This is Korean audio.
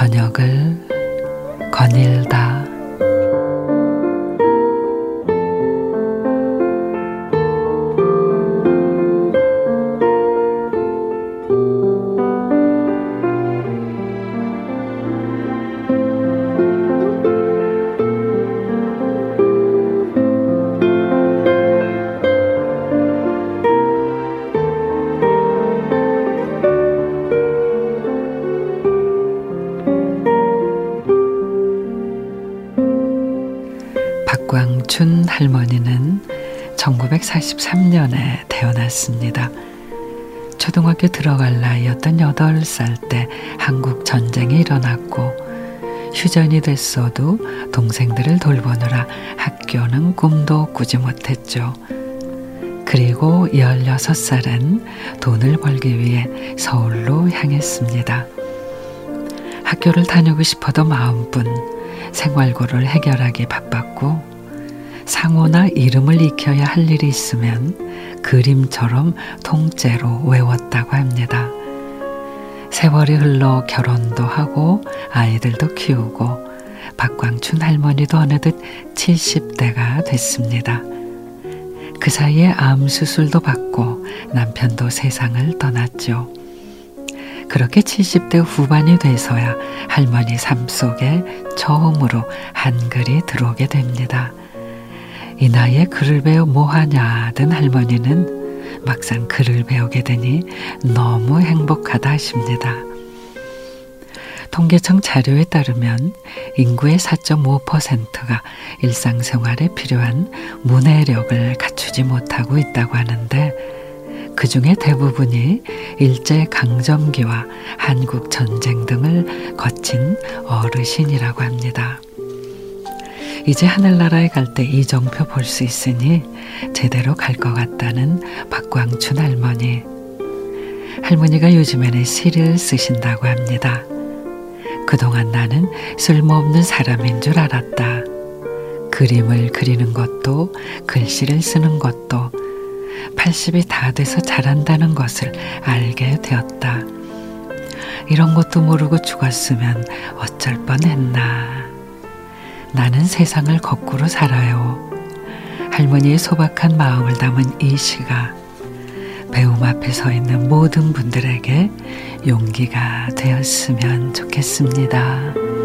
저녁을 거닐다. 박광춘 할머니는 1943년에 태어났습니다. 초등학교 들어갈 나이였던 8살 때 한국 전쟁이 일어났고 휴전이 됐어도 동생들을 돌보느라 학교는 꿈도 꾸지 못했죠. 그리고 16살엔 돈을 벌기 위해 서울로 향했습니다. 학교를 다니고 싶어도 마음뿐 생활고를 해결하기 바빴고 상호나 이름을 익혀야 할 일이 있으면 그림처럼 통째로 외웠다고 합니다. 세월이 흘러 결혼도 하고 아이들도 키우고 박광춘 할머니도 어느덧 70대가 됐습니다. 그 사이에 암 수술도 받고 남편도 세상을 떠났죠. 그렇게 70대 후반이 돼서야 할머니 삶 속에 처음으로 한글이 들어오게 됩니다. 이 나이에 글을 배워 뭐하냐던 할머니는 막상 글을 배우게 되니 너무 행복하다 하십니다. 통계청 자료에 따르면 인구의 4.5%가 일상생활에 필요한 문해력을 갖추지 못하고 있다고 하는데 그 중에 대부분이 일제 강점기와 한국 전쟁 등을 거친 어르신이라고 합니다. 이제 하늘나라에 갈 때 이 정표 볼 수 있으니 제대로 갈 것 같다는 박광춘 할머니. 할머니가 요즘에는 시를 쓰신다고 합니다. 그동안 나는 쓸모없는 사람인 줄 알았다. 그림을 그리는 것도 글씨를 쓰는 것도 80이 다 돼서 잘한다는 것을 알게 되었다. 이런 것도 모르고 죽었으면 어쩔 뻔했나. 나는 세상을 거꾸로 살아요. 할머니의 소박한 마음을 담은 이 시가 배움 앞에 서 있는 모든 분들에게 용기가 되었으면 좋겠습니다.